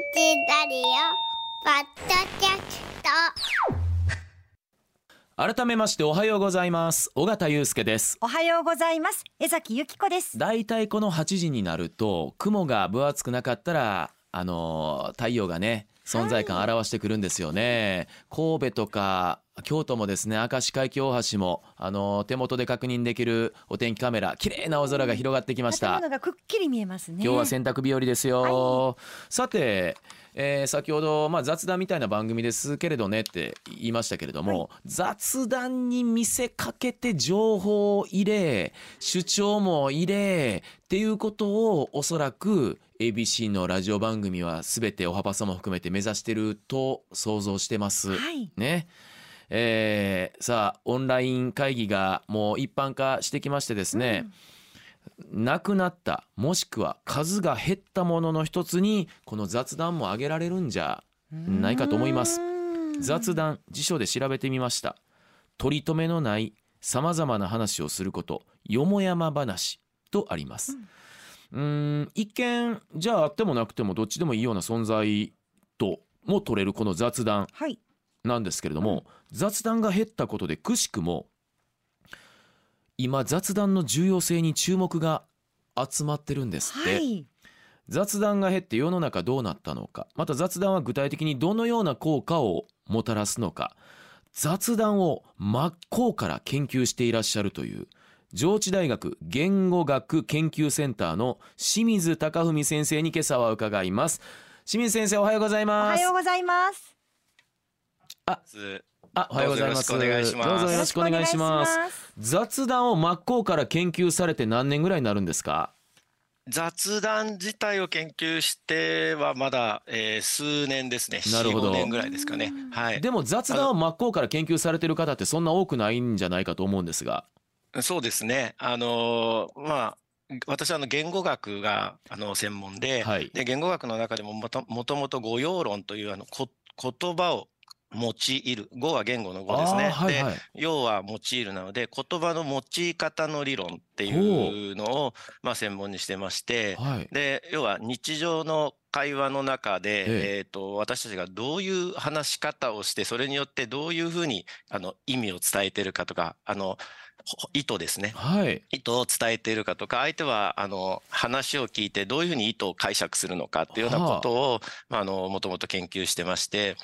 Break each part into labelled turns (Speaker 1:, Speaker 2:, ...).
Speaker 1: ラリオポッドキャスト。
Speaker 2: 改めましておはようございます。尾形祐介です。
Speaker 3: おはようございます。江崎由紀子です。
Speaker 2: だいたいこの8時になると雲が分厚くなかったらあのー太陽がね存在感表してくるんですよね、神戸とか京都もですね明石海峡大橋もあのー手元で確認できるお天気カメラ綺麗な青空が広がってきました。
Speaker 3: 建物がくっきり見えますね。
Speaker 2: 今日は洗濯日和ですよ、さて、えー先ほど、まあ、雑談みたいな番組ですけれどねって言いましたけれども、雑談に見せかけて情報を入れ主張も入れっていうことをおそらく ABC のラジオ番組は全ておはぱさも含めて目指してると想像してます。
Speaker 3: はい。
Speaker 2: ね。えーさあオンライン会議がもう一般化してきましてですね、なくなったもしくは数が減ったものの一つにこの雑談も挙げられるんじゃないかと思います。雑談辞書で調べてみました。取り留めのないさまざまな話をすることよもやま話とあります。うーん一見じゃああってもなくてもどっちでもいいような存在とも取れるこの雑談
Speaker 3: はい。
Speaker 2: なんですけれども、雑談が減ったことでくしくも今雑談の重要性に注目が集まってるんですって、
Speaker 3: はい。
Speaker 2: 雑談が減って世の中どうなったのかまた雑談は具体的にどのような効果をもたらすのか雑談を真っ向から研究していらっしゃるという上智大学言語学研究センターの清水貴文先生に今朝は伺います。清水先生おはようござい
Speaker 3: お
Speaker 2: ます。
Speaker 3: はようございます。
Speaker 4: ず
Speaker 2: あおはようございます。
Speaker 4: どうぞよろしくお願いします。
Speaker 2: どうぞよろしくお願いします雑談を真っ向から研究されて何年ぐらいになるんですか？
Speaker 4: 雑談自体を研究してはまだ、えー数年ですね。
Speaker 2: なるほど。
Speaker 4: 4、5年ぐらいですかね。はい。
Speaker 2: でも雑談を真っ向から研究されてる方ってそんな多くないんじゃないかと思うんですが
Speaker 4: そうですね。あのーまあ、私はあの言語学があの専門で、
Speaker 2: はい。
Speaker 4: で言語学の中でももともともと語用論というあのこ言葉を用いる。語は言語の語ですね。
Speaker 2: はいはい。
Speaker 4: で要は用いるなので言葉の用い方の理論っていうのをまあ専門にしてまして、
Speaker 2: はい。
Speaker 4: で要は日常の会話の中で、
Speaker 2: ええ。
Speaker 4: えー、と私たちがどういう話し方をしてそれによってどういうふうにあの意味を伝えてるかとかあのほ意図ですね。
Speaker 2: はい。
Speaker 4: 意図を伝えているかとか相手はあの話を聞いてどういうふうに意図を解釈するのかっていうようなことを、まあ、あのもともと研究してまして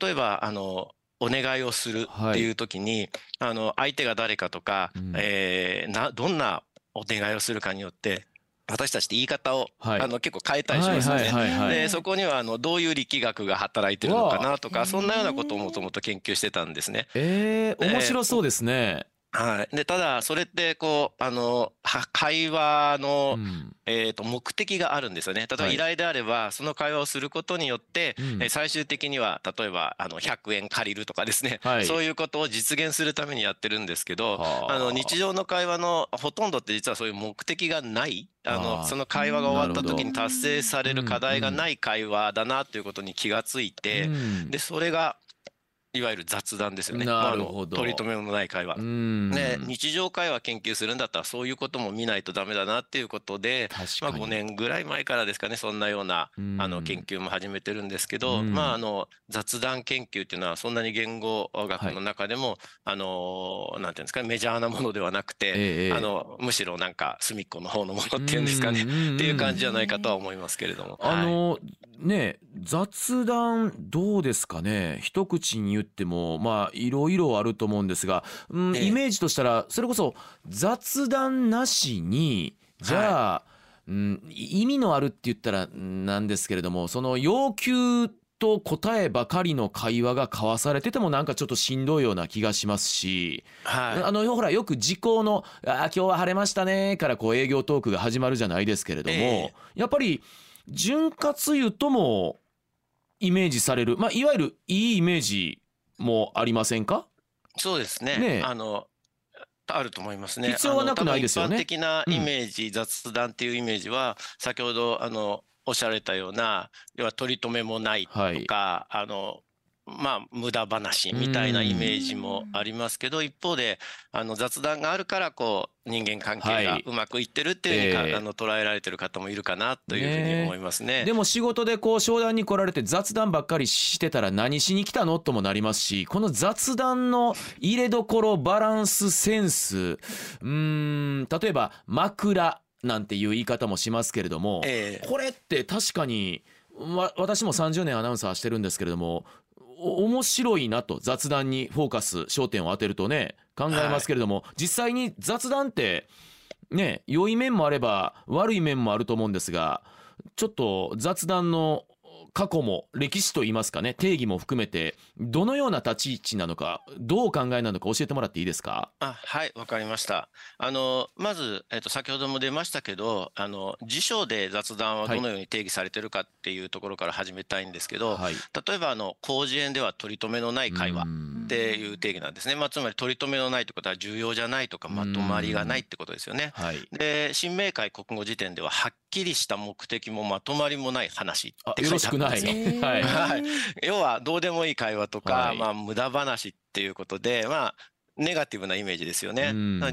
Speaker 4: 例えばあのお願いをするっていう時に、あの相手が誰かとか、
Speaker 2: うん。
Speaker 4: えーなどんなお願いをするかによって私たちって言い方を、
Speaker 2: はい。
Speaker 4: あの結構変えたりしますよね。
Speaker 2: はいはいはいはい
Speaker 4: でそこにはあのどういう力学が働いてるのかなとかそんなようなことをもともと研究してたんですね。
Speaker 2: えー、面白そうですね、
Speaker 4: はい、でただそれってこうあのは会話の、
Speaker 2: うん。
Speaker 4: えー、と目的があるんですよね。例えば
Speaker 2: はい。
Speaker 4: 依頼であれば、その会話をすることによって、
Speaker 2: うん。
Speaker 4: えー最終的には例えばあの100円借りるとかですね、
Speaker 2: はい。
Speaker 4: そういうことを実現するためにやってるんですけど、
Speaker 2: はあ。
Speaker 4: あの日常の会話のほとんどって実はそういう目的がない。あ
Speaker 2: あ
Speaker 4: の
Speaker 2: ー
Speaker 4: その会話が終わった時に達成される課題がない会話だなということに気がついて、
Speaker 2: うん。
Speaker 4: でそれがいわゆる雑談ですよね。
Speaker 2: なるほど。
Speaker 4: 取り留めのない会話。
Speaker 2: うん。
Speaker 4: ね、日常会話研究するんだったらそういうことも見ないとダメだなっていうことで、まあ、
Speaker 2: 確かに、
Speaker 4: 5年ぐらい前からですかねそんなような
Speaker 2: うん。
Speaker 4: あの研究も始めてるんですけど、
Speaker 2: うん。
Speaker 4: まああの雑談研究っていうのはそんなに言語学の中でも、あのなんていうんですかねメジャーなものではなくて、
Speaker 2: ええ
Speaker 4: あのむしろなんか隅っこの方のものっていうんですかね、
Speaker 2: ん
Speaker 4: っていう感じじゃないかとは思いますけれども。はい。
Speaker 2: あのね雑談どうですかね？一口に言ってもまあいろいろあると思うんですが、うん
Speaker 4: ええ。
Speaker 2: イメージとしたらそれこそ雑談なしにじゃあ、うん、意味のあるって言ったらなんですけれどもその要求と答えばかりの会話が交わされててもなんかちょっとしんどいような気がしますし、
Speaker 4: はい。
Speaker 2: あのほらよく時効の「あー今日は晴れましたね」からこう営業トークが始まるじゃないですけれども、
Speaker 4: ええ。
Speaker 2: やっぱり潤滑油ともイメージされる、まあ、いわゆるいいイメージもありませんか？
Speaker 4: そうですね。
Speaker 2: ねえ。
Speaker 4: あのあると思いますね。
Speaker 2: 必要はなくないですよね。
Speaker 4: 一般的なイメージ、雑談っていうイメージは先ほどあのおっしゃられたような要は取り留めもないとか、あのまあ無駄話みたいなイメージもありますけど、一方であの雑談があるからこう人間関係がうまくいってるっていうふうにあの捉えられてる方もいるかなというふうに思いますね。
Speaker 2: でも仕事でこう商談に来られて雑談ばっかりしてたら何しに来たの？ともなりますしこの雑談の入れどころバランスセンスうーん例えば枕なんていう言い方もしますけれども、
Speaker 4: ええ。
Speaker 2: これって確かにわ私も30年アナウンサーしてるんですけれどもお面白いなと雑談にフォーカス焦点を当てるとね考えますけれども、実際に雑談ってね良い面もあれば悪い面もあると思うんですがちょっと雑談の過去も歴史といいますかね定義も含めてどのような立ち位置なのかどうお考えなのか教えてもらっていいですか？
Speaker 4: あはい、わかりました。あの、まず、えっと、先ほども出ましたけど、あの、辞書で雑談はどのように定義されてるかっていうところから始めたいんですけど、
Speaker 2: はい。
Speaker 4: 例えば、あの、広辞苑では取り留めのない会話
Speaker 2: うん。
Speaker 4: っていう定義なんですね。まあ、つまり取り留めのないってことは重要じゃないとか、まとまりがないってことですよね。
Speaker 2: はい。
Speaker 4: で、新明解国語辞典では、はっきりした目的もまとまりもない話っ
Speaker 2: あ
Speaker 4: て書いてある
Speaker 2: ないはい
Speaker 4: はい要はどうでもいい会話とか、
Speaker 2: はい
Speaker 4: まあ無駄話っていうことで、まあネガティブなイメージですよね。
Speaker 2: うん
Speaker 4: な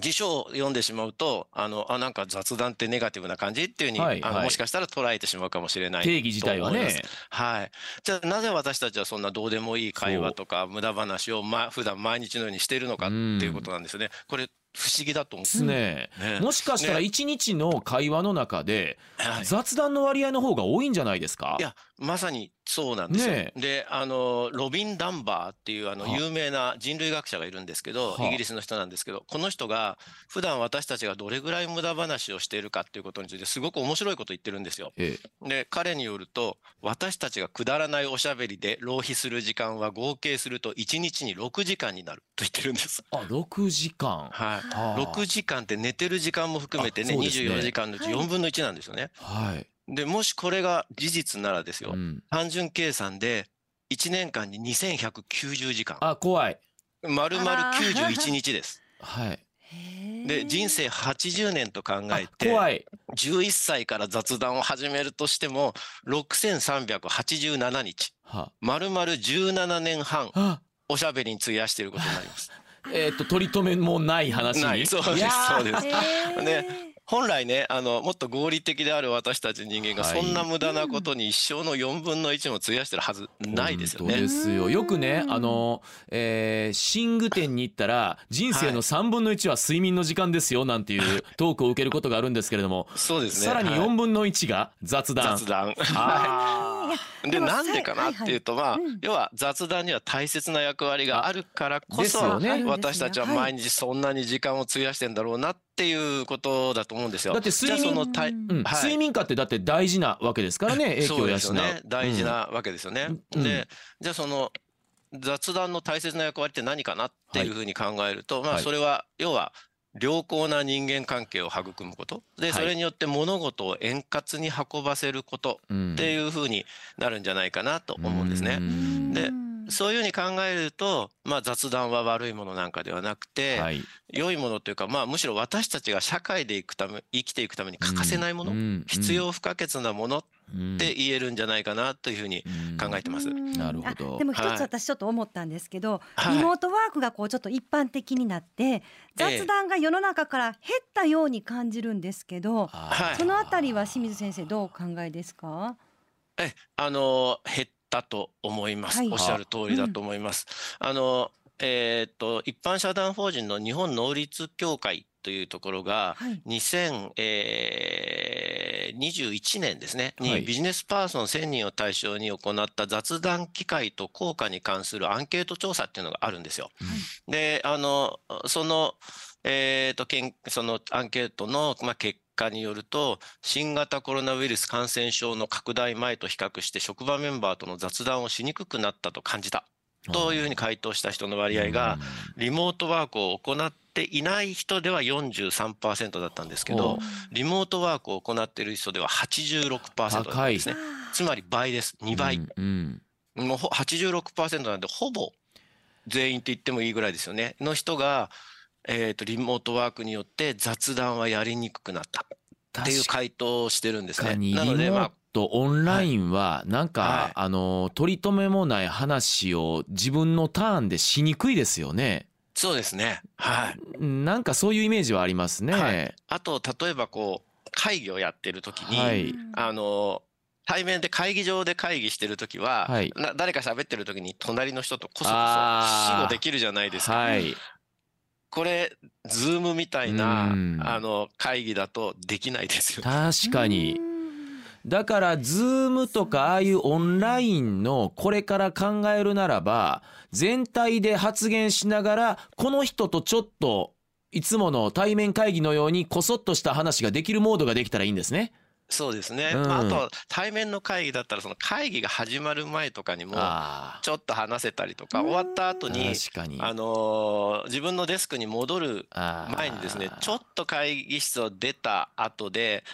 Speaker 4: 辞書を読んでしまうと、あの、あ、なんか雑談ってネガティブな感じっていうふうに、あの
Speaker 2: はいはい
Speaker 4: もしかしたら捉えてしまうかもしれない。
Speaker 2: 定義自体はね
Speaker 4: はい。じゃあなぜ私たちはそんなどうでもいい会話とか無駄話をまあ普段毎日のようにしているのかっていうことなんですよね。これ不思議だと思
Speaker 2: ですね。
Speaker 4: う。ね。
Speaker 2: もしかしたら
Speaker 4: ね。
Speaker 2: 一日の会話の中で
Speaker 4: はい。
Speaker 2: 雑談の割合の方が多いんじゃないですか？
Speaker 4: いや、まさにそうなんですよ。
Speaker 2: ね
Speaker 4: で、あの、ロビン・ダンバーっていうあの
Speaker 2: は
Speaker 4: 有名な人類学者がいるんですけど、
Speaker 2: は
Speaker 4: イギリスの人なんですけど、この人が普段私たちがどれぐらい無駄話をしているかっていうことについてすごく面白いことを言ってるんですよ。
Speaker 2: え
Speaker 4: で、彼によると、私たちがくだらないおしゃべりで浪費する時間は合計すると1日に6時間になると言ってるんです。
Speaker 2: あ6時間
Speaker 4: はい。
Speaker 2: はあ
Speaker 4: 6時間って寝てる時間も含めてね、
Speaker 2: ね
Speaker 4: 24時間のうち4分の1なんですよね。
Speaker 2: はい、
Speaker 4: で、もしこれが事実ならですよ。
Speaker 2: うん、
Speaker 4: 単純計算で1年間に2190時間。
Speaker 2: あ怖い。
Speaker 4: 丸々
Speaker 3: あら
Speaker 4: 91日です。
Speaker 2: はい。
Speaker 4: で、人生80年と考
Speaker 2: あ
Speaker 4: えて、
Speaker 2: 怖い。
Speaker 4: 11歳から雑談を始めるとしても、6387日。
Speaker 2: は。
Speaker 4: 丸々17年半、
Speaker 2: あ
Speaker 4: おしゃべりに費やしていることになります。
Speaker 2: えっ、と取り留めもない話に？
Speaker 4: ない。そうです。そうです。ね本来ね、あの、もっと合理的である私たち人間が、
Speaker 2: はい。
Speaker 4: そんな無駄なことに一生の4分の1も費やしてるはずないですよね。
Speaker 2: 本当で。すよ。よくねあの、えー、寝具店に行ったら人生の3分の1は睡眠の時間ですよなんていうトークを受けることがあるんですけれども、
Speaker 4: そうですね。
Speaker 2: さらに
Speaker 4: はい
Speaker 2: 4分の1が雑談、
Speaker 4: 雑談。
Speaker 2: あ
Speaker 3: い。や
Speaker 4: で、
Speaker 3: も
Speaker 4: なんでかなっていうと、まあ
Speaker 3: うん、
Speaker 4: 要は雑談には大切な役割があるからこそ私たちは毎日そんなに時間を費やしてんだろうなっていうことだと思うんですよ。
Speaker 2: だって睡眠
Speaker 4: じゃあそのたい
Speaker 3: うん。
Speaker 2: 睡眠化ってだって大事なわけですからね 影響
Speaker 4: そう
Speaker 2: を養う。
Speaker 4: ですよね。大事なわけですよね。
Speaker 2: うん。
Speaker 4: で、じゃあその雑談の大切な役割って何かなっていうふうに考えると、ま
Speaker 2: はい。
Speaker 4: あそれは要は良好な人間関係を育むこと。で、
Speaker 2: はい。
Speaker 4: それによって物事を円滑に運ばせること
Speaker 2: うん。
Speaker 4: っていうふうになるんじゃないかなと思うんですね。
Speaker 2: ん。
Speaker 4: で
Speaker 3: うん
Speaker 4: そういうふうに考えると、まあ雑談は悪いものなんかではなくて、
Speaker 2: はい、
Speaker 4: 良いものというか、まあむしろ私たちが社会で生くため、生きていくために欠かせないもの、
Speaker 2: うん。
Speaker 4: 必要不可欠なものっ
Speaker 2: うん
Speaker 4: て言えるんじゃないかなというふうに考えてます。
Speaker 3: うん
Speaker 2: なるほど
Speaker 3: あでも一
Speaker 4: はい
Speaker 3: つ私ちょっと思ったんですけど、
Speaker 4: はい
Speaker 3: リモートワークがこうちょっと一般的になって雑談が世の中から減ったように感じるんですけど、
Speaker 4: はい
Speaker 3: そのあたりは清水先生どうお考えですか？
Speaker 4: え、あの、減ったと思います。
Speaker 3: はい
Speaker 4: おっしゃる通りだと思います。あの、えーっと、一般社団法人の日本能率協会というところが、
Speaker 3: はい。
Speaker 4: 2021年ですね、
Speaker 2: はい
Speaker 4: にビジネスパーソン1000人を対象に行った雑談機会と効果に関するアンケート調査っていうのがあるんですよ。で、あの、その、えーと、けんそのアンケートの、まあ、結果によると、新型コロナウイルス感染症の拡大前と比較して職場メンバーとの雑談をしにくくなったと感じた。というふうに回答した人の割合が、リモートワークを行っていない人では43%だったんですけどリモートワークを行っている人では86%だったんですね。つまり倍です。2倍。
Speaker 2: うんうん
Speaker 4: もうほ86%なんで、ほぼ全員って言ってもいいぐらいですよね。の人が、えっと、リモートワークによって雑談はやりにくくなったっていう回答をしてるんですね。なので、ま
Speaker 2: とオンラインはなんか、
Speaker 4: はい
Speaker 2: あの取り留めもない話を自分のターンでしにくいですよね。
Speaker 4: そうですね。はい。
Speaker 2: なんかそういうイメージはありますね。
Speaker 4: はいあと、例えばこう、会議をやってる時に、
Speaker 2: はい
Speaker 4: あの、対面で会議場で会議してる時は、
Speaker 2: はい
Speaker 4: な誰か喋ってる時に隣の人とこそこそ死後できるじゃないですか。
Speaker 2: はい。
Speaker 4: これ、ズームみたいな、
Speaker 2: うん
Speaker 4: あの、会議だとできないですよ。
Speaker 2: 確かに。だから、ズームとかああいうオンラインのこれから考えるならば、全体で発言しながら、この人とちょっと、いつもの対面会議のようにこそっとした話ができるモードができたらいいんですね。
Speaker 4: そうですね。
Speaker 2: うん
Speaker 4: まあ、あと、対面の会議だったら、その会議が始まる前とかにも、
Speaker 2: あ
Speaker 4: ちょっと話せたりとか、終わった後
Speaker 2: あ。
Speaker 4: に、
Speaker 2: 確かに。
Speaker 4: あのー自分のデスクに戻る前にですね、ちょっと会議室を出た後で、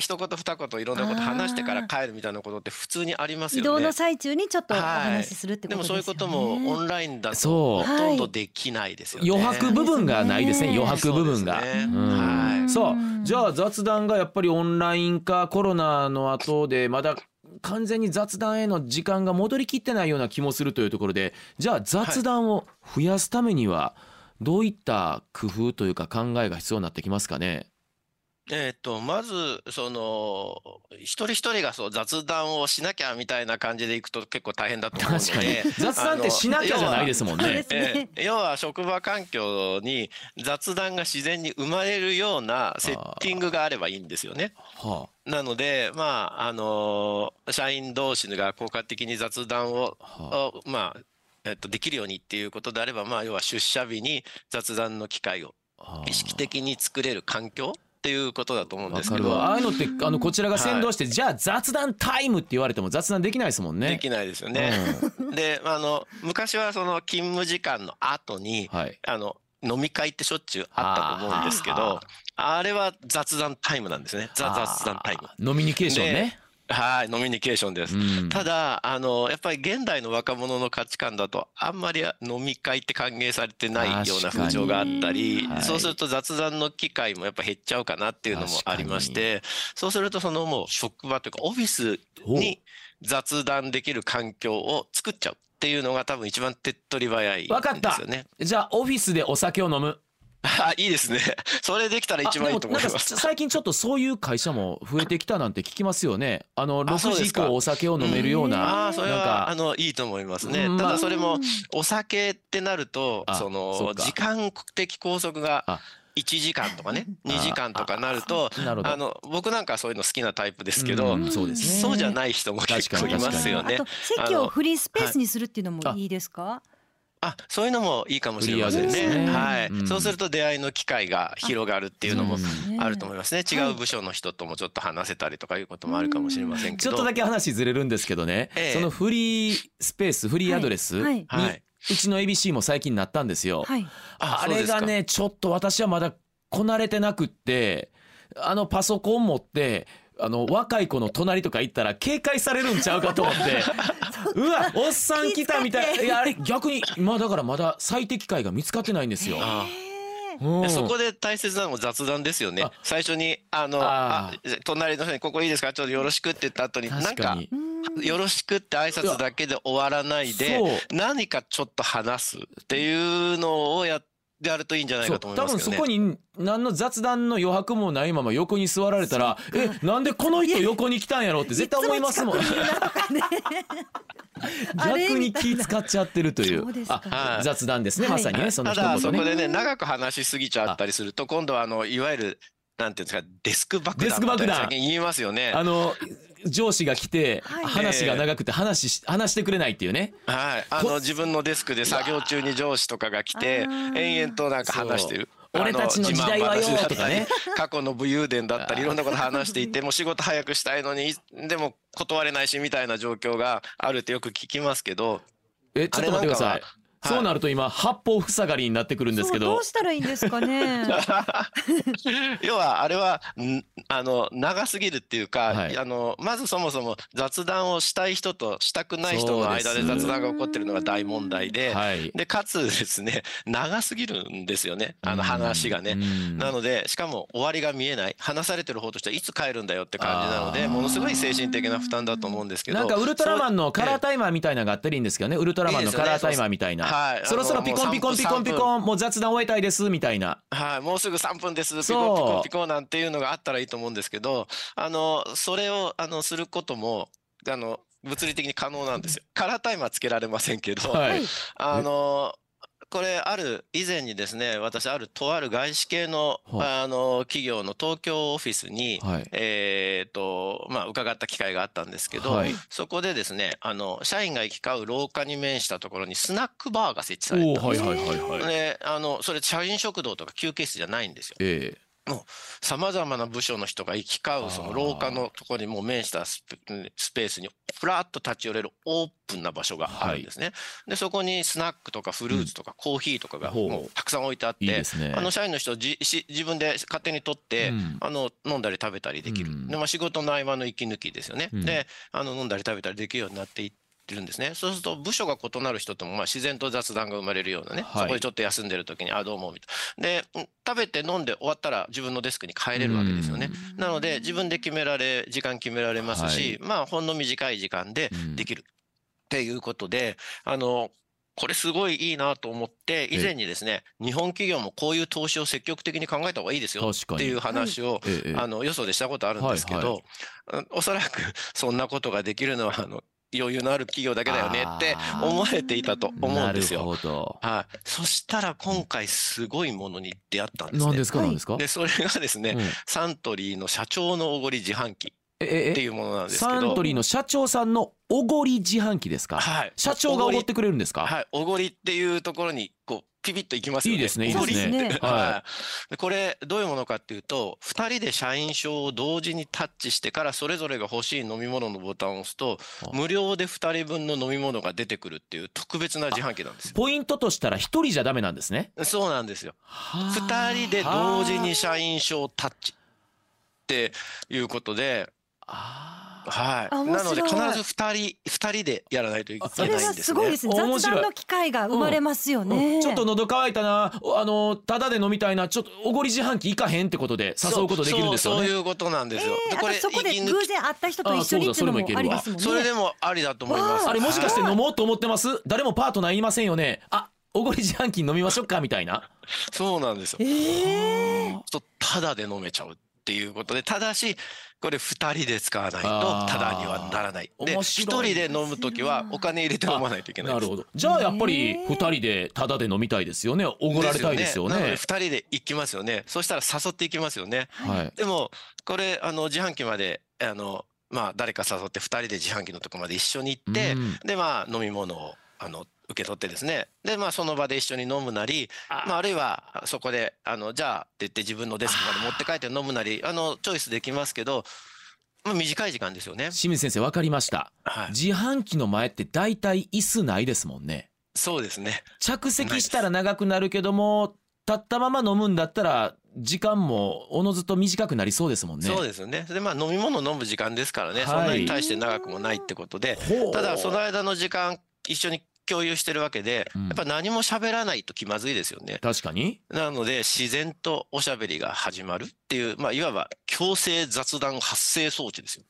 Speaker 4: 一言二言いろんなこと話してから帰るみたいなことって普通にありますよね
Speaker 3: 移動の。最中にちょっとお話しするって
Speaker 4: で
Speaker 3: ことですよね。
Speaker 4: もそういうこともオンラインだと
Speaker 2: そう
Speaker 4: ほとんどできないですよね。
Speaker 2: 余白部分がないですね。
Speaker 3: ね
Speaker 2: 余白部分が。
Speaker 4: はい
Speaker 2: そうじゃあ雑談がやっぱりオンライン化コロナの後でまだ完全に雑談への時間が戻りきってないような気もするというところでじゃあ雑談を増やすためにはどういった工夫というか考えが必要になってきますかね？
Speaker 4: えっと、まず、その、一人一人がそう雑談をしなきゃみたいな感じでいくと結構大変だと思うの
Speaker 2: 確かに。
Speaker 4: で、
Speaker 2: 雑談ってしなきゃじゃないですもんね。
Speaker 4: 要は職場環境に雑談が自然に生まれるようなセッティングがあればいいんですよね。
Speaker 2: は
Speaker 4: なので、まあ、あの社員同士が効果的に雑談を、
Speaker 2: あ。は
Speaker 4: をまあ、えっと、できるようにっていうことであれば、まあ、要は出社日に雑談の機会を
Speaker 2: あ。
Speaker 4: 意識的に作れる環境っていうことだと思うんですけど、
Speaker 2: ああいうのってあのこちらが先導して、じゃあ雑談タイムって言われても雑談できないですもんね。
Speaker 4: できないですよね。で、あの、昔はその勤務時間の後に、
Speaker 2: はい。
Speaker 4: あの、飲み会ってしょっちゅうあったと思うんですけ
Speaker 2: あ
Speaker 4: ど、あれは雑談タイムなんですね。ザ雑談タイム。
Speaker 2: あーノミニケーションね。
Speaker 4: はい、飲みニケーションです。
Speaker 2: うん
Speaker 4: ただ、あの、やっぱり現代の若者の価値観だと、あんまり飲み会って歓迎されてないような風潮があったり
Speaker 2: 確かに、
Speaker 4: そうすると雑談の機会もやっぱ減っちゃうかなっていうのもありまして、そうするとそのもう職場というかオフィスに雑談できる環境を作っちゃうっていうのが多分一番手っ取り早いんです
Speaker 2: わかった
Speaker 4: よね。
Speaker 2: じゃあオフィスでお酒を飲む。
Speaker 4: あ、いいですね。それできたら一番いいと思い
Speaker 2: あでもなんか
Speaker 4: ます。
Speaker 2: 最近ちょっとそういう会社も増えてきたなんて聞きますよね。あの
Speaker 4: あそう
Speaker 2: 6時以降お酒を飲めるよう
Speaker 3: うん
Speaker 2: な。
Speaker 4: ああ、それ
Speaker 2: なん
Speaker 4: は、あ
Speaker 2: か
Speaker 4: の、いいと思いますね。ただそれも、お酒ってなると
Speaker 2: あ、
Speaker 4: そ
Speaker 2: そ
Speaker 4: の時間的拘束が
Speaker 2: あ
Speaker 4: 1時間とかね、
Speaker 2: あ
Speaker 4: 2時間とかなると。あの、僕なんかそういうの好きなタイプですけど
Speaker 2: う、んそうですね。
Speaker 4: そうじゃない人も結構いますよね
Speaker 3: あと。席をフリースペースにするっていうのもいいですか？
Speaker 4: あ、そういうのもいいかもしれませんね。
Speaker 2: ね
Speaker 4: はい
Speaker 2: うん。
Speaker 4: そうすると出会いの機会が広がるっていうのも
Speaker 2: うん
Speaker 4: あると思いますね。違う部署の人ともちょっと話せたりとかいうこともあるかもしれませんけど。
Speaker 2: ちょっとだけ話ずれるんですけどね、
Speaker 4: ええ
Speaker 2: そのフリースペースフリーアドレスに、
Speaker 3: はい
Speaker 4: はい。
Speaker 2: うちの ABC も最近なったんですよ。
Speaker 3: はい。
Speaker 2: あれがねちょっと私はまだこなれてなくってあのパソコン持ってあの若い子の隣とか行ったら警戒されるんちゃうかと思って。うわおっさん来たみたい。いやあれ逆にまあだからまだ最適解が見つかってないんですよ。
Speaker 4: あ
Speaker 2: うん
Speaker 4: でそこで大切なのも雑談ですよね。
Speaker 2: あ。
Speaker 4: 最初に、あの、
Speaker 2: あ
Speaker 4: あ隣の人にここいいですか？ちょっとよろしくって言った後に、なんかよろしくって挨拶だけで終わらないで何かちょっと話すっていうのをやってやるといいんじゃないかと思いますね。
Speaker 2: 多分そこに何の雑談の余白もないまま横に座られたらえなんでこの人横に来たんやろって絶対思いますもん。逆に気使っちゃってるという。
Speaker 4: はい。
Speaker 2: 雑談ですね、
Speaker 3: はい。
Speaker 2: まさにねそのね。
Speaker 4: だそこでね長く話しすぎちゃったりすると今度はあのいわゆるなんていうんですかデスク爆弾
Speaker 2: デスク爆弾
Speaker 4: みたいな最近言いますよね。
Speaker 2: あの上司が来て
Speaker 3: はい。
Speaker 2: 話が長くて話し話してくれないっていうね。
Speaker 4: はい、あの自分のデスクで作業中に上司とかが来て延々となんか話してる。
Speaker 2: 俺たちの時代はよ
Speaker 4: あの自慢話だったり
Speaker 2: とかね
Speaker 4: 過去の武勇伝だったりいろんなこと話していてもう仕事早くしたいのにでも断れないしみたいな状況があるってよく聞きますけど
Speaker 2: えちょっと待ってくださいそうなると今八方塞がりになってくるんですけど。
Speaker 3: そうどうしたらいいんですかね。
Speaker 4: 要はあれはんあの長すぎるっていうか、
Speaker 2: はい。
Speaker 4: あのまずそもそも雑談をしたい人としたくない人の間で雑談が起こってるのが大問題で、
Speaker 2: はい。
Speaker 4: でかつですね長すぎるんですよね。あの話がね。
Speaker 2: うん。
Speaker 4: なのでしかも終わりが見えない。話されてる方としてはいつ帰るんだよって感じなのでものすごい精神的な負担だと思うんですけど。
Speaker 2: なんかウルトラマンのカラータイマーみたいなのがあったらいいんですけどね。ウルトラマンのカラータイマーみたいな
Speaker 4: はい。
Speaker 2: そろそろピコンピコンピコンピコンもう雑談終えたいですみたいな。
Speaker 4: はい、もうすぐ3分です、ピコピコピコなんていうのがあったらいいと思うんですけど、あの、それを、あの、することも、あの、物理的に可能なんですよ。カラータイマーつけられませんけど、
Speaker 2: はい。
Speaker 4: あの、これある以前にですね私あるとある外資系の
Speaker 2: は
Speaker 4: あの企業の東京オフィスに
Speaker 2: はい。
Speaker 4: えーとまあ、伺った機会があったんですけど、
Speaker 2: はい。
Speaker 4: そこでですねあの社員が行き交う廊下に面したところにスナックバーが設置されてたんです
Speaker 2: はいはいはいはい。
Speaker 4: であのそれ社員食堂とか休憩室じゃないんですよ。
Speaker 2: え
Speaker 4: さまざまな部署の人が行き交うその廊下のところにもう面したスペースにふらっと立ち寄れるオープンな場所があるんですね。でそこにスナックとかフルーツとかコーヒーとかがもうたくさん置いてあって、
Speaker 2: えいいですね。
Speaker 4: あの社員の人じし自分で勝手に取って、
Speaker 2: うん。
Speaker 4: あの飲んだり食べたりできる、
Speaker 2: うん。
Speaker 4: でまあ、仕事の合間の息抜きですよね、
Speaker 2: うん。
Speaker 4: であの飲んだり食べたりできるようになっていってるんですね。そうすると部署が異なる人ともまあ自然と雑談が生まれるようなね、
Speaker 2: はい。
Speaker 4: そこでちょっと休んでる時に「あどうも」みたいな。でうん食べて飲んで終わったら自分のデスクに帰れるわけですよね、なので自分で決められ時間決められますし、まあほんの短い時間でできる。っていうことで、あのこれすごいいいなと思って以前にですね日本企業もこういう投資を積極的に考えた方がいいですよ。っていう話を、
Speaker 2: ええ
Speaker 4: あのよそでしたことあるんですけど、うんおそらくそんなことができるのはあの余裕のある企業だけだよねって思われていたと思うんです
Speaker 2: なる
Speaker 4: よ。
Speaker 2: ほど。
Speaker 4: はい、そしたら今回すごいものに出会ったんですね。
Speaker 2: 何ですか？何ですか？
Speaker 4: でそれがですね、
Speaker 2: うん。
Speaker 4: サントリーの社長のおごり自販機。
Speaker 2: ええ？
Speaker 4: っていうものなんですけど。
Speaker 2: サントリーの社長さんのおごり自販機ですか？
Speaker 4: はい、
Speaker 2: 社長がおごってくれるんですか？
Speaker 4: はい、おごりっていうところにこうピピッといきますよね。
Speaker 2: いいですねいいですねは
Speaker 4: はい。でこれどういうものかっていうと、二人で社員証を同時にタッチしてからそれぞれが欲しい飲み物のボタンを押すと
Speaker 2: あ
Speaker 4: 無料で二人分の飲み物が出てくるっていう特別な自販機なんですよ。
Speaker 2: ポイントとしたら一人じゃダメなんですね
Speaker 4: そうなんですよ。二
Speaker 2: 二
Speaker 4: 人で同時に社員証タッチっていうことで、はい。なので必ず二人二人でやらないといけないんですね。
Speaker 3: すごいですね。雑談の機会が生まれますよね。
Speaker 2: ちょっと喉乾いたなあのただで飲みたいなちょっとおごり自販機行かへんってことで誘うことできるんですよね
Speaker 4: そうそういうことなんですよ。
Speaker 3: えー、そこで偶然会った人と一緒にっていうのも
Speaker 2: あそうだそれもいけるわ
Speaker 3: ありですもんね。
Speaker 4: それでもありだと思います。
Speaker 2: あれもしかして
Speaker 4: はい
Speaker 2: 飲もうと思ってます？誰もパートナーいませんよねあおごり自販機飲みましょうかみたいな
Speaker 4: そうなんですよ。
Speaker 3: ええ
Speaker 4: とただで飲めちゃうっていうことで、ただしこれ二人で使わないとただにはならない。で
Speaker 2: 面
Speaker 4: 一
Speaker 2: 白い
Speaker 4: 人で飲むときはお金入れて飲まないといけない。
Speaker 2: なるほど。じゃあやっぱり二人でタダで飲みたいですよね。おごられたいですよ
Speaker 4: なので
Speaker 2: ね
Speaker 4: 二人で行きますよね。そしたら誘っていきますよね。
Speaker 2: はい。
Speaker 4: でもこれあの自販機まであのまあ誰か誘って二人で自販機のとこまで一緒に行って、
Speaker 2: うん。
Speaker 4: でまあ飲み物をあの受け取ってですね。でまあその場で一緒に飲むなりまあ、あるいはそこであのじゃあって言って自分のデスクまで持って帰って飲むなりあのチョイスできますけど、まあ、短い時間ですよね。
Speaker 2: 清水先生分かりました。
Speaker 4: はい、
Speaker 2: 自販機の前って大体椅子ないですもんね。
Speaker 4: そうですね。
Speaker 2: 着席したら長くなるけども立ったまま飲むんだったら時間もおのずと短くなりそうですもんね。
Speaker 4: そうですよね。でまあ飲み物飲む時間ですからね、
Speaker 2: はい。
Speaker 4: そんなに大して長くもないってことで、
Speaker 2: ほう。
Speaker 4: ただその間の時間一緒に共有してるわけで、
Speaker 2: うん
Speaker 4: やっぱ何も喋らないと気まずいですよね。
Speaker 2: 確かに
Speaker 4: なので自然とおしゃべりが始まるっていう、まあ、いわば強制雑談発生装置ですよ。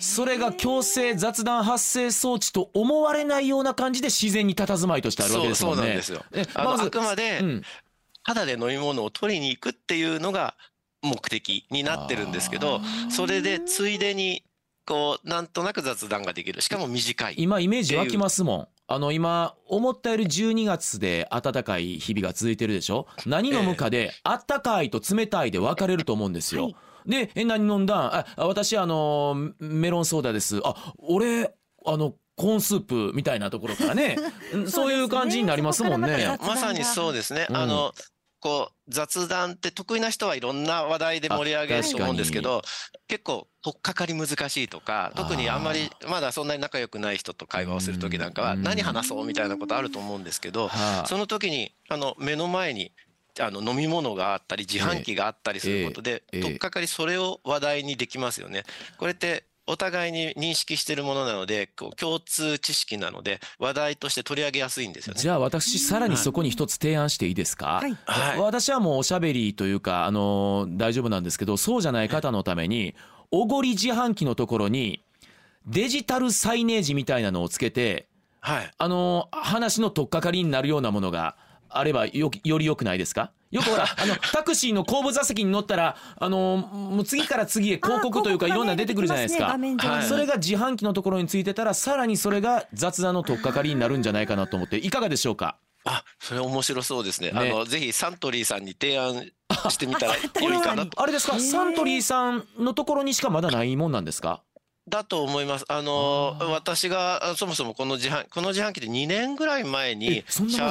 Speaker 2: それが強制雑談発生装置と思われないような感じで自然に佇まいとしてあるわけですもんね
Speaker 4: そうそうなんですよ。
Speaker 2: え
Speaker 4: あの
Speaker 2: まず
Speaker 4: あくまで
Speaker 2: うん
Speaker 4: ただで飲み物を取りに行くっていうのが目的になってるんですけどそれでついでにこうなんとなく雑談ができるしかも短い。
Speaker 2: 今イメージ湧きますもんあの今思ったより12月で暖かい日々が続いてるでしょ？何飲むかで暖かいと冷たいで分かれると思うんですよ、
Speaker 3: はい。
Speaker 2: でえ何飲んだん？ああ私あのメロンソーダです。あ俺あのコーンスープみたいなところからね。うんそういう感じになりますもんね。
Speaker 3: ね。
Speaker 4: まさにそうですね。
Speaker 2: うん。
Speaker 4: あのこう雑談って得意な人はいろんな話題で盛り上げると思うんですけど結構取っかかり難しいとか、特にあんまりまだそんなに仲良くない人と会話をする時なんかは、
Speaker 2: うん。
Speaker 4: 何話そうみたいなことあると思うんですけど、
Speaker 2: はあ。
Speaker 4: その時に、あの、目の前に、あの飲み物があったり自販機があったりすることで、
Speaker 2: ええ。ええ
Speaker 4: 取っかかりそれを話題にできますよね。これってお互いに認識しているものなので、こう共通知識なので話題として取り上げやすいんですよね。
Speaker 2: じゃあ私さらにそこに一つ提案していいですか、
Speaker 3: はい。
Speaker 4: はい。
Speaker 2: 私はもうおしゃべりというか、あの大丈夫なんですけどそうじゃない方のためにおごり自販機のところにデジタルサイネージみたいなのをつけて
Speaker 4: はい。
Speaker 2: あの話の取っかかりになるようなものがあればよより良くないですか？よくほら あのタクシーの後部座席に乗ったらあのもう次から次へ広告というかいろんな出てくるじゃないですか
Speaker 3: 画。面上に
Speaker 4: はい
Speaker 2: それが自販機のところについてたらさらにそれが雑談の取っかかりになるんじゃないかなと思っていかがでしょうか？
Speaker 4: あ、それ面白そうですね。
Speaker 2: ね。
Speaker 4: あの、ぜひサントリーさんに提案してみたら いいかなと。
Speaker 2: あれですか？サントリーさんのところにしかまだないもんなんですか？
Speaker 4: だと思います。あの私があそもそもこの自販この自販機で2年ぐらい前に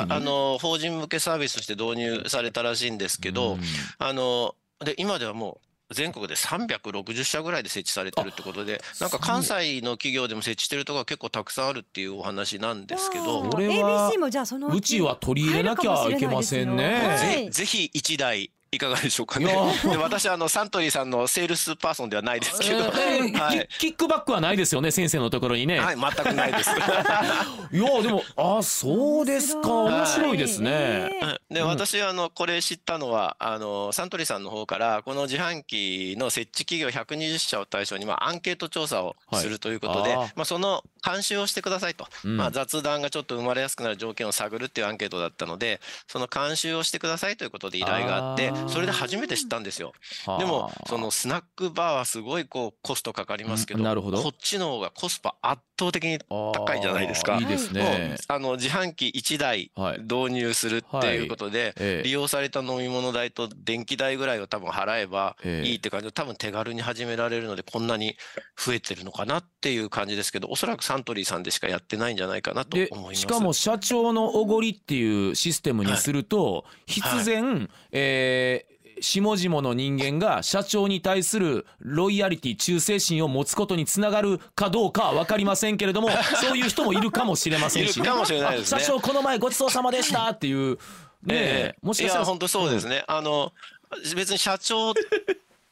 Speaker 4: あの法人向けサービスとして導入されたらしいんですけど、
Speaker 2: うん。
Speaker 4: あので今ではもう全国で360社ぐらいで設置されてるってことで、なんか関西の企業でも設置してるところが結構たくさんあるっていうお話なんですけど
Speaker 2: これは
Speaker 3: ABC もじゃあその
Speaker 2: うちは取り入れなきゃいけませんね。
Speaker 4: ぜぜひ1台いかがでしょうかね。で私はあのサントリーさんのセールスパーソンではないですけど、
Speaker 2: えー
Speaker 4: はい、
Speaker 2: キキックバックはないですよね先生のところにね、
Speaker 4: はい、全くないです。
Speaker 2: い、やでもあそうですか。面白いですね、
Speaker 3: えー
Speaker 4: で、
Speaker 2: うん。
Speaker 4: 私あのこれ知ったのはあのサントリーさんの方からこの自販機の設置企業120社を対象にまあアンケート調査を
Speaker 2: はい
Speaker 4: するということで、まあその監修をしてくださいと、
Speaker 2: うん。
Speaker 4: まあ雑談がちょっと生まれやすくなる条件を探るっていうアンケートだったので、その監修をしてくださいということで依頼があってそれで初めて知ったんですよ。
Speaker 2: はあ。
Speaker 4: でもそのスナックバーはすごいこうコストかかりますけど、
Speaker 2: うん。なるほど。
Speaker 4: こっちの方がコスパ圧倒的に高いじゃないですか。
Speaker 2: いいですね、
Speaker 4: あの自販機1台
Speaker 2: はい。
Speaker 4: 導入するっていうことで、
Speaker 2: ええ。
Speaker 4: 利用された飲み物代と電気代ぐらいを多分払えば
Speaker 2: ええ。
Speaker 4: いいって感じで、多分手軽に始められるので、こんなに増えてるのかなっていう感じですけど、おそらくサントリーさんでしかやってないんじゃないかなと
Speaker 2: で
Speaker 4: 思います。
Speaker 2: しかも社長のおごりっていうシステムにすると、必然、えー下々の人間が社長に対するロイヤリティ忠誠心を持つことにつながるかどうかは分かりませんけれども そういう人もいるかもしれませんし、
Speaker 4: ね。
Speaker 2: あ社長この前ごちそうさまでしたっていう。ね
Speaker 4: え。え
Speaker 2: もしかしたら
Speaker 4: 本当そうですね。あの、別に社長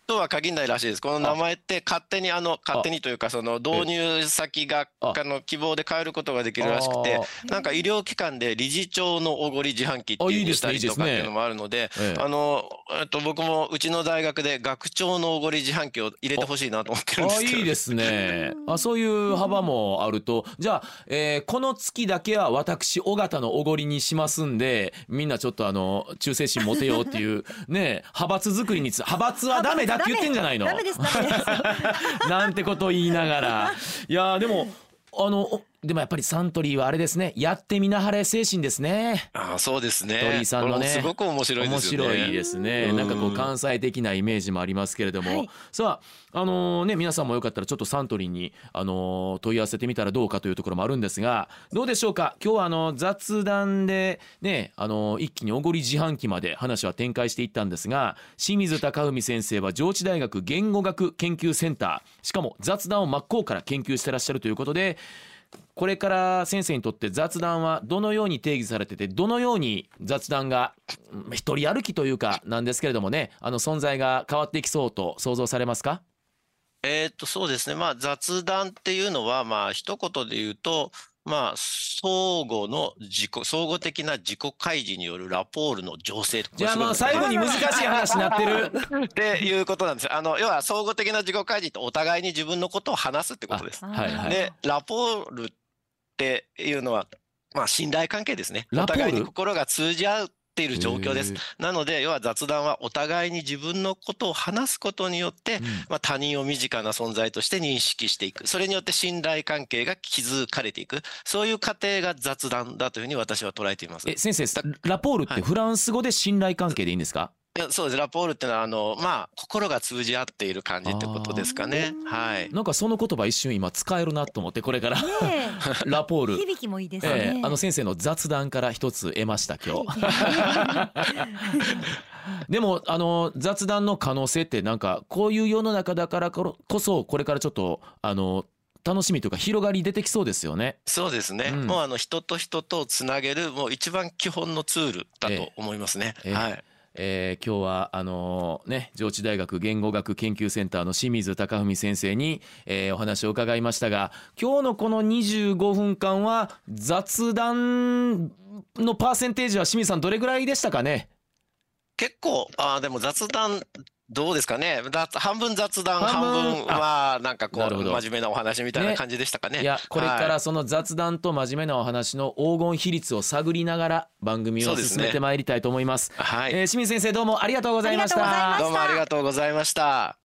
Speaker 4: とは限らないらしいです。この名前って勝手にあの、勝手にというか、その導入先が、
Speaker 2: あ
Speaker 4: あの、希望で変えることができるらしくて
Speaker 2: あ、
Speaker 4: なんか医療機関で理事長のおごり自販機って
Speaker 2: あい
Speaker 4: うしたりとかっていうのもあるので、
Speaker 2: ええ
Speaker 4: あの、えっと、僕もうちの大学で学長のおごり自販機を入れてほしいなと思ってるんですけど。
Speaker 2: あいいですね。あそういう幅もあると。じゃあ、えーこの月だけは私尾形のおごりにしますんでみんなちょっとあの忠誠心持てようっていうね派閥作りにつ派閥はダメだって言ってんじゃないのなんてことを言いながら。いやでもあのおでもやっぱりサントリーはあれですね。やってみなはれ精神ですね。
Speaker 4: あそうですね。
Speaker 2: 鳥居さんのね。
Speaker 4: すごく面白いで
Speaker 2: 面
Speaker 4: すよね。
Speaker 2: 白いですね。
Speaker 4: うん。
Speaker 2: なんかこう関西的なイメージもありますけれども、
Speaker 3: はい。
Speaker 2: さああのね皆さんもよかったらちょっとサントリーにあの問い合わせてみたらどうかというところもあるんですがどうでしょうか？今日はあの雑談でねあの一気におごり自販機まで話は展開していったんですが清水隆文先生は上智大学言語学研究センターしかも雑談を真っ向から研究してらっしゃるということでこれから先生にとって雑談はどのように定義されててどのように雑談が一人歩きというかなんですけれどもねあの存在が変わっていきそうと想像されますか？
Speaker 4: えーっと、そうですね。まあ、雑談っていうのは、まあ、一言で言うと、まあ、相互の自己、相互的な自己開示によるラポールの醸成。
Speaker 2: じゃあもう最後に難しい話になってる
Speaker 4: っていうことなんですよ。あの、要は相互的な自己開示ってお互いに自分のことを話すってことです。
Speaker 2: はいはい
Speaker 4: で、ラポールっていうのは、まあ、信頼関係ですね。お互いに心が通じ合っている状況です
Speaker 2: へ。
Speaker 4: なので、要は雑談はお互いに自分のことを話すことによって、
Speaker 2: うん
Speaker 4: まあ、他人を身近な存在として認識していく。それによって信頼関係が築かれていく。そういう過程が雑談だというふうに私は捉えています。
Speaker 2: え先生ラポールってフランス語で信頼関係でいいんですか？
Speaker 4: いやそうです。ラポールってのは、あの、まあ、心が通じ合っている感じってことですかね。はい。
Speaker 2: なんかその言葉一瞬今使えるなと思ってこれから
Speaker 3: ね
Speaker 2: ラポール
Speaker 3: え響きもいいですね。
Speaker 2: ええあの先生の雑談から一つ得ました今日。でもあの雑談の可能性ってなんかこういう世の中だからこそこれからちょっとあの楽しみというか広がり出てきそうですよね。
Speaker 4: そうですね。
Speaker 2: うん
Speaker 4: もうあの人と人とをつなげるもう一番基本のツールだと思いますね。
Speaker 2: ええ
Speaker 4: はい。
Speaker 2: えー今日はあのね上智大学言語学研究センターの清水貴文先生に、えーお話を伺いましたが今日のこの25分間は雑談のパーセンテージは清水さんどれぐらいでしたかね？
Speaker 4: 結構、あ、でも雑談、どうですかね？雑半分雑談、
Speaker 2: 半分
Speaker 4: は、なんかこう、真面目なお話みたいな感じでしたかね？
Speaker 2: いやこれか
Speaker 4: はい
Speaker 2: らその雑談と真面目なお話の黄金比率を探りながら番組を進めてまいりたいと思います。
Speaker 4: はい。
Speaker 2: えー清水先生どうも。
Speaker 3: ありがとうございました
Speaker 4: どうもありがとうございました。